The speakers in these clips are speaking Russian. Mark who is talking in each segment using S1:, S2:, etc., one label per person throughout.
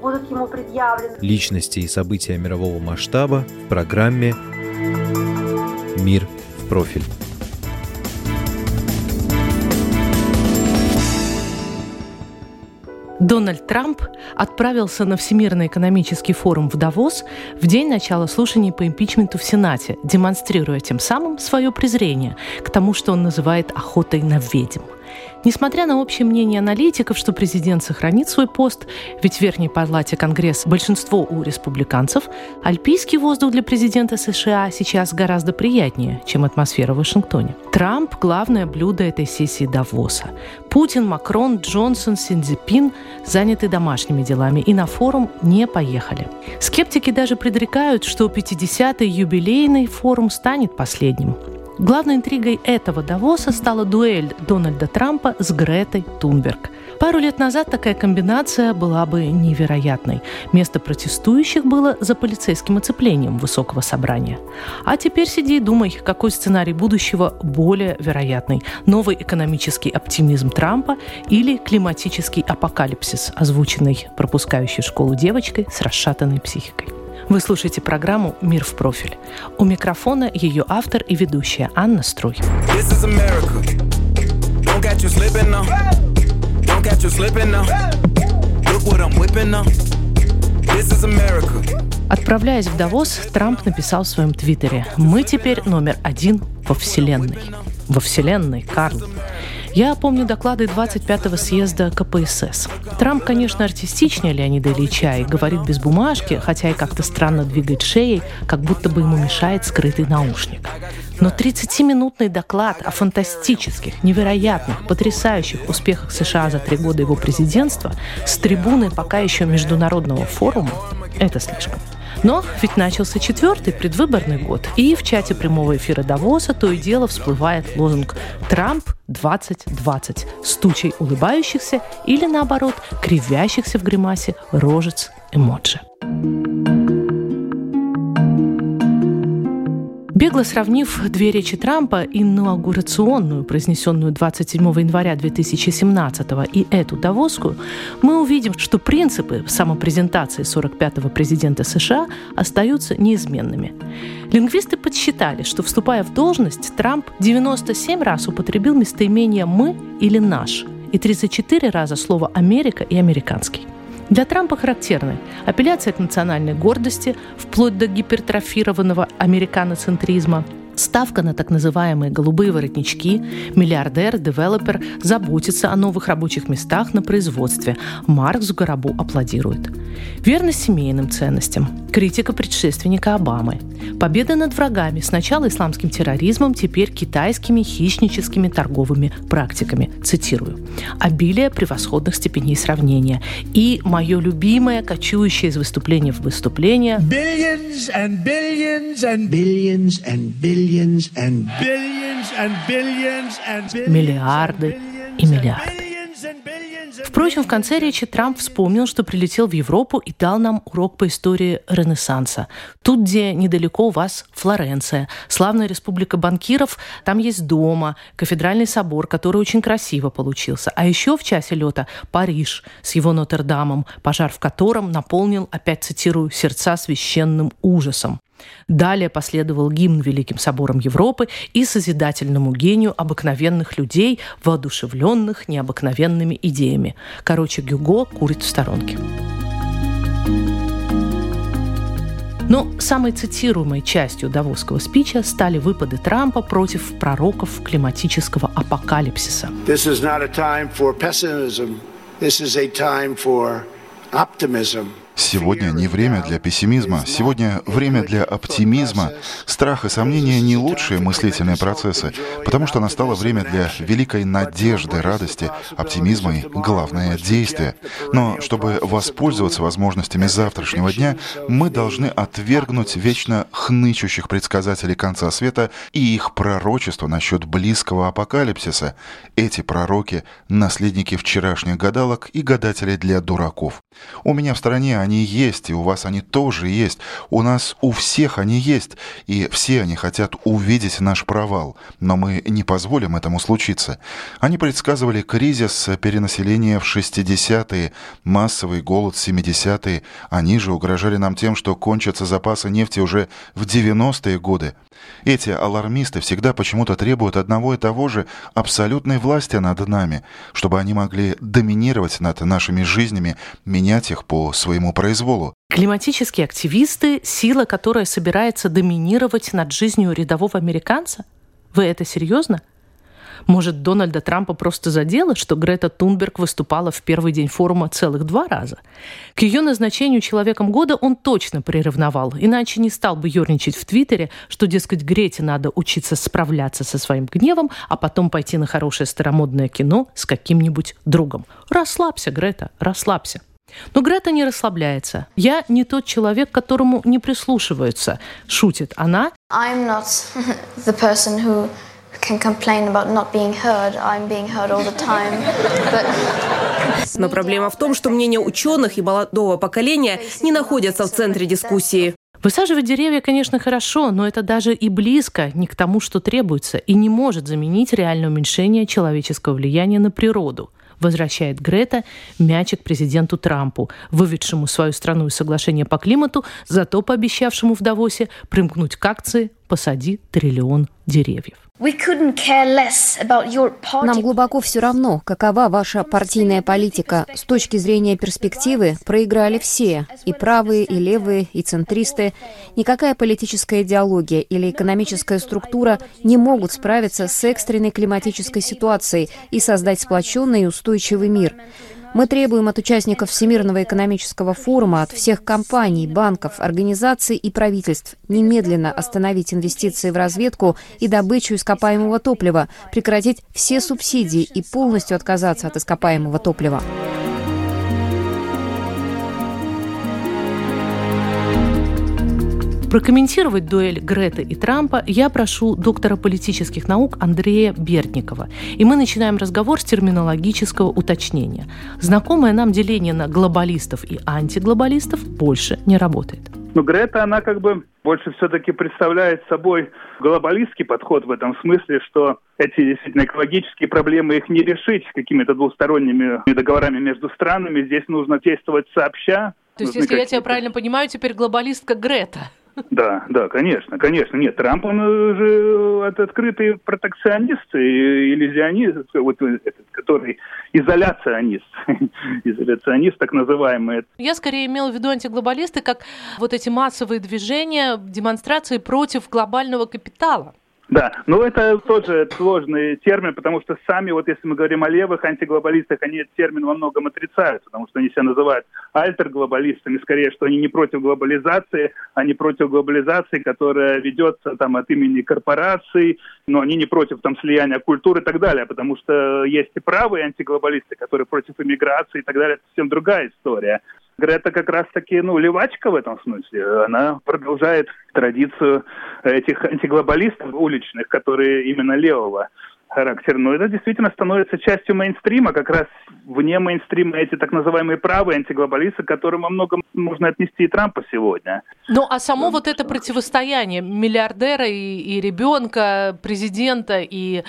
S1: будут ему предъявлены.
S2: Личности и события мирового масштаба в программе «Мир в профиль».
S3: Дональд Трамп отправился на Всемирный экономический форум в Давос в день начала слушаний по импичменту в Сенате, демонстрируя тем самым свое презрение к тому, что он называет охотой на ведьм. Несмотря на общее мнение аналитиков, что президент сохранит свой пост, ведь в Верхней Палате Конгресс большинство у республиканцев, альпийский воздух для президента США сейчас гораздо приятнее, чем атмосфера в Вашингтоне. Трамп – главное блюдо этой сессии Давоса. Путин, Макрон, Джонсон, Синдзипин заняты домашними делами и на форум не поехали. Скептики даже предрекают, что 50-й юбилейный форум станет последним. Главной интригой этого Давоса стала дуэль Дональда Трампа с Гретой Тунберг. Пару лет назад такая комбинация была бы невероятной. Место протестующих было за полицейским оцеплением высокого собрания. А теперь сиди и думай, какой сценарий будущего более вероятный. Новый экономический оптимизм Трампа или климатический апокалипсис, озвученный пропускающей школу девочкой с расшатанной психикой. Вы слушаете программу «Мир в профиль». У микрофона ее автор и ведущая Анна Струй. Отправляясь в Давос, Трамп написал в своем твиттере «Мы теперь номер один во Вселенной». Во Вселенной, Карл. Я помню доклады 25-го съезда КПСС. Трамп, конечно, артистичнее Леонида Ильича и говорит без бумажки, хотя и как-то странно двигает шеей, как будто бы ему мешает скрытый наушник. Но 30-минутный доклад о фантастических, невероятных, потрясающих успехах США за три года его президентства с трибуны пока еще международного форума – это слишком. Но ведь начался четвертый предвыборный год, и в чате прямого эфира Давоса то и дело всплывает лозунг «Трамп 2020» с тучей улыбающихся или, наоборот, кривящихся в гримасе рожец эмоджи. Бегло сравнив две речи Трампа, инаугурационную, произнесенную 27 января 2017 и эту Давосскую, мы увидим, что принципы самопрезентации 45-го президента США остаются неизменными. Лингвисты подсчитали, что, вступая в должность, Трамп 97 раз употребил местоимение «мы» или «наш» и 34 раза слово «Америка» и «американский». Для Трампа характерны апелляция к национальной гордости, вплоть до гипертрофированного американоцентризма, Ставка на так называемые голубые воротнички, миллиардер, девелопер заботится о новых рабочих местах на производстве. Марк Зугарабу аплодирует. Верность семейным ценностям. Критика предшественника Обамы. Победа над врагами. Сначала исламским терроризмом, теперь китайскими хищническими торговыми практиками. Цитирую. Обилие превосходных степеней сравнения. И мое любимое, кочующее из выступления в выступление.
S4: Billions and billions and billions and billions billions and billions and billions and billions
S3: миллиарды и миллиарды. Впрочем, в конце речи Трамп вспомнил, что прилетел в Европу и дал нам урок по истории Ренессанса. Тут, где недалеко у вас Флоренция, славная республика банкиров, там есть дома, кафедральный собор, который очень красиво получился. А еще в часе лета Париж с его Нотр-Дамом, пожар в котором наполнил, опять цитирую, сердца священным ужасом. Далее последовал гимн Великим соборам Европы и созидательному гению обыкновенных людей, воодушевленных необыкновенными идеями. Короче, Гюго курит в сторонке. Но самой цитируемой частью Давосского спича стали выпады Трампа против пророков климатического апокалипсиса.
S4: This is not a time for pessimism. This is a time for optimism.
S5: Сегодня не время для пессимизма, сегодня время для оптимизма. Страх и сомнения не лучшие мыслительные процессы, потому что настало время для великой надежды, радости, оптимизма и, главное, действия. Но чтобы воспользоваться возможностями завтрашнего дня, мы должны отвергнуть вечно хнычущих предсказателей конца света и их пророчества насчет близкого апокалипсиса. Эти пророки — наследники вчерашних гадалок и гадателей для дураков. У меня в стороне они есть, и у вас они тоже есть. У нас у всех они есть, и все они хотят увидеть наш провал. Но мы не позволим этому случиться. Они предсказывали кризис перенаселения в 60-е, массовый голод в 70-е. Они же угрожали нам тем, что кончатся запасы нефти уже в 90-е годы. Эти алармисты всегда почему-то требуют одного и того же абсолютной власти над нами, чтобы они могли доминировать над нашими жизнями, менять их по своему произволу.
S3: Климатические активисты – сила, которая собирается доминировать над жизнью рядового американца? Вы это серьезно? Может, Дональда Трампа просто задело, что Грета Тунберг выступала в первый день форума целых два раза? К ее назначению человеком года он точно приревновал, иначе не стал бы ерничать в Твиттере, что, дескать, Грете надо учиться справляться со своим гневом, а потом пойти на хорошее старомодное кино с каким-нибудь другом. Расслабься, Грета, расслабься. Но Грета не расслабляется. «Я не тот человек, которому не прислушиваются», — шутит она. I'm not the person who can complain about not being heard. I'm being heard all the time. But...
S6: Но проблема в том, что мнения ученых и молодого поколения не находятся в центре дискуссии.
S3: Высаживать деревья, конечно, хорошо, но это даже и близко не к тому, что требуется, и не может заменить реальное уменьшение человеческого влияния на природу возвращает Грета мячик президенту Трампу, выведшему свою страну из соглашения по климату, зато пообещавшему в Давосе примкнуть к акции «Посади триллион деревьев».
S7: Нам глубоко все равно, какова ваша партийная политика. С точки зрения перспективы проиграли все, и правые, и левые, и центристы. Никакая политическая идеология или экономическая структура не могут справиться с экстренной климатической ситуацией и создать сплоченный и устойчивый мир. Мы требуем от участников Всемирного экономического форума, от всех компаний, банков, организаций и правительств немедленно остановить инвестиции в разведку и добычу ископаемого топлива, прекратить все субсидии и полностью отказаться от ископаемого топлива.
S3: Прокомментировать дуэль Греты и Трампа я прошу доктора политических наук Андрея Бердникова. И мы начинаем разговор с терминологического уточнения. Знакомое нам деление на глобалистов и антиглобалистов больше не работает.
S8: Ну, Грета, она как бы больше все-таки представляет собой глобалистский подход в этом смысле, что эти действительно экологические проблемы, их не решить какими-то двусторонними договорами между странами. Здесь нужно действовать сообща.
S3: То есть, если я тебя правильно понимаю, теперь глобалистка Грета.
S8: Да, да, конечно, конечно. Нет, Трамп, он же открытый протекционист и иллюзионист, вот этот, который изоляционист, изоляционист так называемый.
S3: Я скорее имела в виду антиглобалисты как вот эти массовые движения, демонстрации против глобального капитала.
S8: Да, но это тоже сложный термин, потому что сами, вот если мы говорим о левых антиглобалистах, они этот термин во многом отрицают, потому что они себя называют альтерглобалистами, скорее, что они не против глобализации, они против глобализации, которая ведется там от имени корпораций, но они не против там слияния культуры и так далее, потому что есть и правые антиглобалисты, которые против иммиграции и так далее, это совсем другая история. Грета как раз-таки, ну, левачка в этом смысле. Она продолжает традицию этих антиглобалистов уличных, которые именно левого характера. Но это действительно становится частью мейнстрима, как раз вне мейнстрима эти так называемые правые антиглобалисты, к которым во многом можно отнести и Трампа сегодня.
S3: Ну, а само вот это противостояние миллиардера и, и ребенка, президента и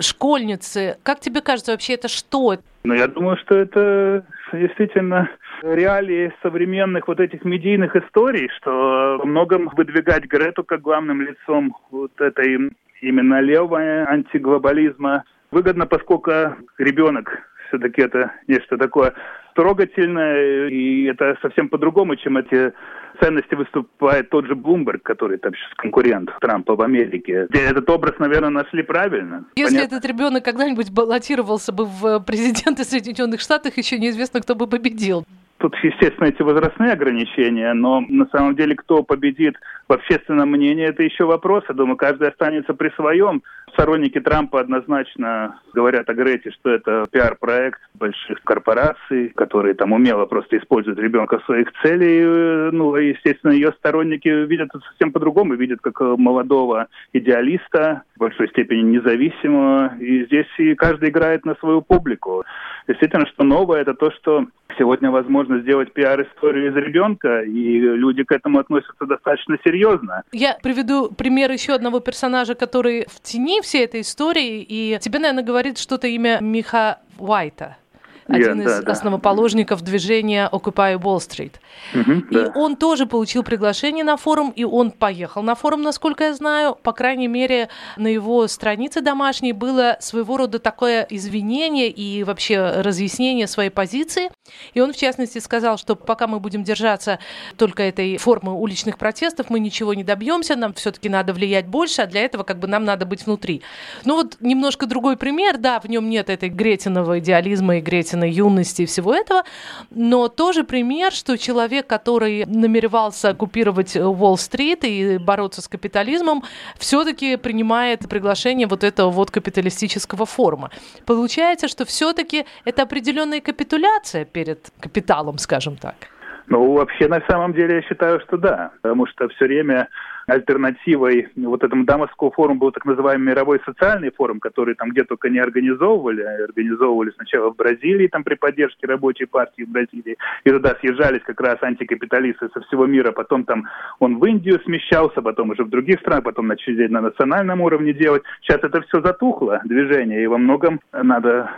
S3: школьницы, как тебе кажется, вообще это что?
S8: Ну, я думаю, что это действительно реалии современных вот этих медийных историй, что во многом выдвигать Грету как главным лицом вот этой именно левого антиглобализма выгодно, поскольку ребенок все-таки это нечто такое трогательное, и это совсем по-другому, чем эти ценности выступает тот же Блумберг, который там сейчас конкурент Трампа в Америке. Этот образ, наверное, нашли правильно.
S3: Если Понятно? этот ребенок когда-нибудь баллотировался бы в президенты Соединенных Штатов, еще неизвестно, кто бы победил.
S8: Тут, естественно, эти возрастные ограничения, но на самом деле кто победит в общественном мнении, это еще вопрос. Я думаю, каждый останется при своем. Сторонники Трампа однозначно говорят о Грете, что это пиар-проект больших корпораций, которые там умело просто используют ребенка в своих целей. Ну, естественно, ее сторонники видят это совсем по-другому, видят как молодого идеалиста, в большой степени независимого. И здесь и каждый играет на свою публику. Действительно, что новое, это то, что сегодня возможно сделать пиар-историю из ребенка, и люди к этому относятся достаточно серьезно.
S3: Я приведу пример еще одного персонажа, который в тени всей этой истории, и тебе, наверное, говорит что-то имя Миха Уайта один yeah, из да, основоположников да. движения Occupy Wall Street. Угу, и да. он тоже получил приглашение на форум, и он поехал на форум, насколько я знаю. По крайней мере, на его странице домашней было своего рода такое извинение и вообще разъяснение своей позиции. И он, в частности, сказал, что пока мы будем держаться только этой формы уличных протестов, мы ничего не добьемся, нам все-таки надо влиять больше, а для этого как бы нам надо быть внутри. Ну вот немножко другой пример, да, в нем нет этой Гретиного идеализма и Гретина естественно, юности и всего этого, но тоже пример, что человек, который намеревался оккупировать Уолл-стрит и бороться с капитализмом, все-таки принимает приглашение вот этого вот капиталистического форума. Получается, что все-таки это определенная капитуляция перед капиталом, скажем так.
S8: Ну, вообще, на самом деле, я считаю, что да, потому что все время альтернативой вот этому Дамасскому форуму был так называемый мировой социальный форум, который там где только не организовывали. Организовывали сначала в Бразилии, там при поддержке рабочей партии в Бразилии. И туда съезжались как раз антикапиталисты со всего мира. Потом там он в Индию смещался, потом уже в других странах, потом начали на национальном уровне делать. Сейчас это все затухло, движение, и во многом надо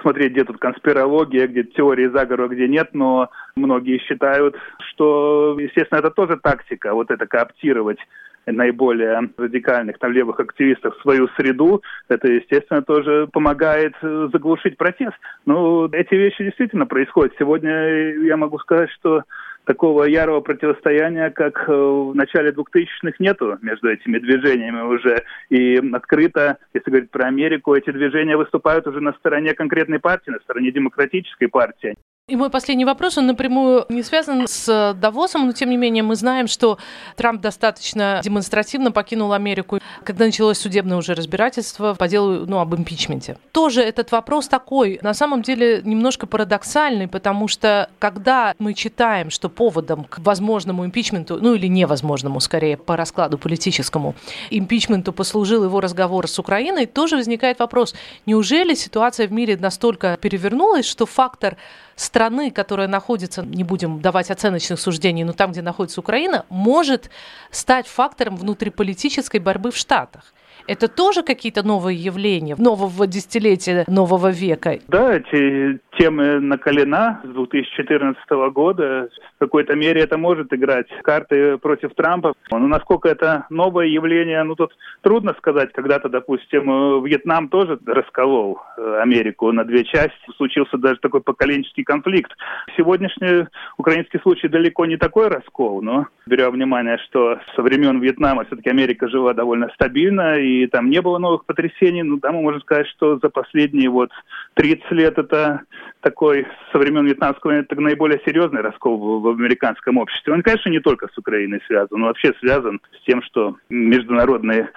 S8: смотреть, где тут конспирология, где теории заговора, где нет, но многие считают, что, естественно, это тоже тактика, вот это кооптировать наиболее радикальных там левых активистов в свою среду, это, естественно, тоже помогает заглушить протест. Но эти вещи действительно происходят. Сегодня я могу сказать, что такого ярого противостояния, как в начале 2000-х, нету между этими движениями уже. И открыто, если говорить про Америку, эти движения выступают уже на стороне конкретной партии, на стороне демократической партии.
S3: И мой последний вопрос, он напрямую не связан с Давосом, но тем не менее мы знаем, что Трамп достаточно демонстративно покинул Америку, когда началось судебное уже разбирательство по делу ну, об импичменте. Тоже этот вопрос такой, на самом деле, немножко парадоксальный, потому что когда мы читаем, что поводом к возможному импичменту, ну или невозможному, скорее, по раскладу политическому, импичменту послужил его разговор с Украиной, тоже возникает вопрос, неужели ситуация в мире настолько перевернулась, что фактор страны, которая находится, не будем давать оценочных суждений, но там, где находится Украина, может стать фактором внутриполитической борьбы в Штатах. Это тоже какие-то новые явления нового десятилетия, нового века?
S8: Да, эти темы накалена с 2014 года. В какой-то мере это может играть карты против Трампа. Но насколько это новое явление, ну тут трудно сказать. Когда-то, допустим, Вьетнам тоже расколол э, Америку на две части. Случился даже такой поколенческий конфликт. Сегодняшний украинский случай далеко не такой раскол, но беря внимание, что со времен Вьетнама все-таки Америка жила довольно стабильно, и там не было новых потрясений, но там можно сказать, что за последние вот 30 лет это такой со времен Вьетнамского это наиболее серьезный раскол в, в американском обществе. Он, конечно, не только с Украиной связан, но вообще связан с тем, что международные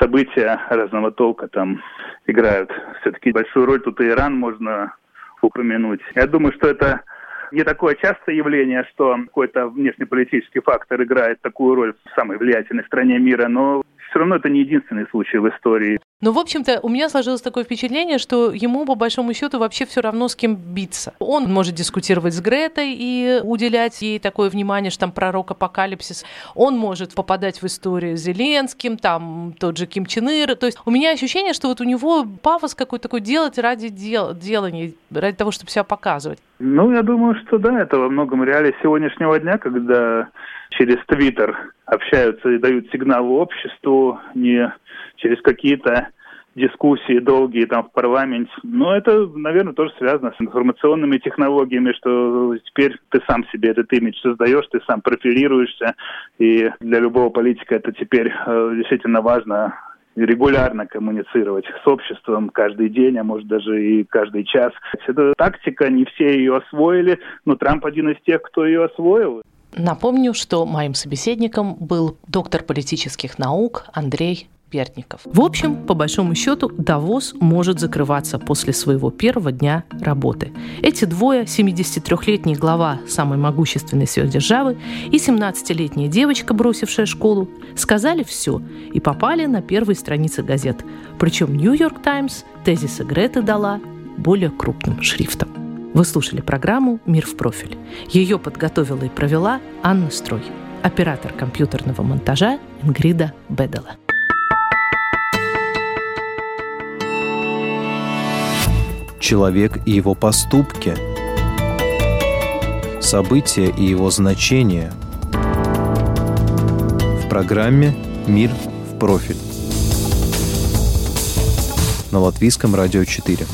S8: события разного толка там играют все-таки большую роль. Тут и Иран можно упомянуть. Я думаю, что это не такое частое явление, что какой-то внешнеполитический фактор играет такую роль в самой влиятельной стране мира, но все равно это не единственный случай в истории.
S3: Ну, в общем-то, у меня сложилось такое впечатление, что ему, по большому счету, вообще все равно с кем биться. Он может дискутировать с Гретой и уделять ей такое внимание, что там пророк апокалипсис. Он может попадать в историю с Зеленским, там тот же Ким Чен Ир. То есть у меня ощущение, что вот у него пафос какой-то такой делать ради дел, делания, ради того, чтобы себя показывать.
S8: Ну, я думаю, что да, это во многом реалии сегодняшнего дня, когда через Твиттер общаются и дают сигналы обществу, не через какие-то дискуссии долгие там в парламенте. Но это, наверное, тоже связано с информационными технологиями, что теперь ты сам себе этот имидж создаешь, ты сам профилируешься, и для любого политика это теперь э, действительно важно регулярно коммуницировать с обществом каждый день, а может даже и каждый час. Это тактика, не все ее освоили, но Трамп один из тех, кто ее освоил.
S3: Напомню, что моим собеседником был доктор политических наук Андрей Пердников. В общем, по большому счету, Давос может закрываться после своего первого дня работы. Эти двое, 73-летний глава самой могущественной сверхдержавы и 17-летняя девочка, бросившая школу, сказали все и попали на первые страницы газет. Причем «Нью-Йорк Таймс» тезисы Греты дала более крупным шрифтом. Вы слушали программу «Мир в профиль». Ее подготовила и провела Анна Строй, оператор компьютерного монтажа Ингрида Бедела.
S2: человек и его поступки, события и его значения. В программе «Мир в профиль» на Латвийском радио 4.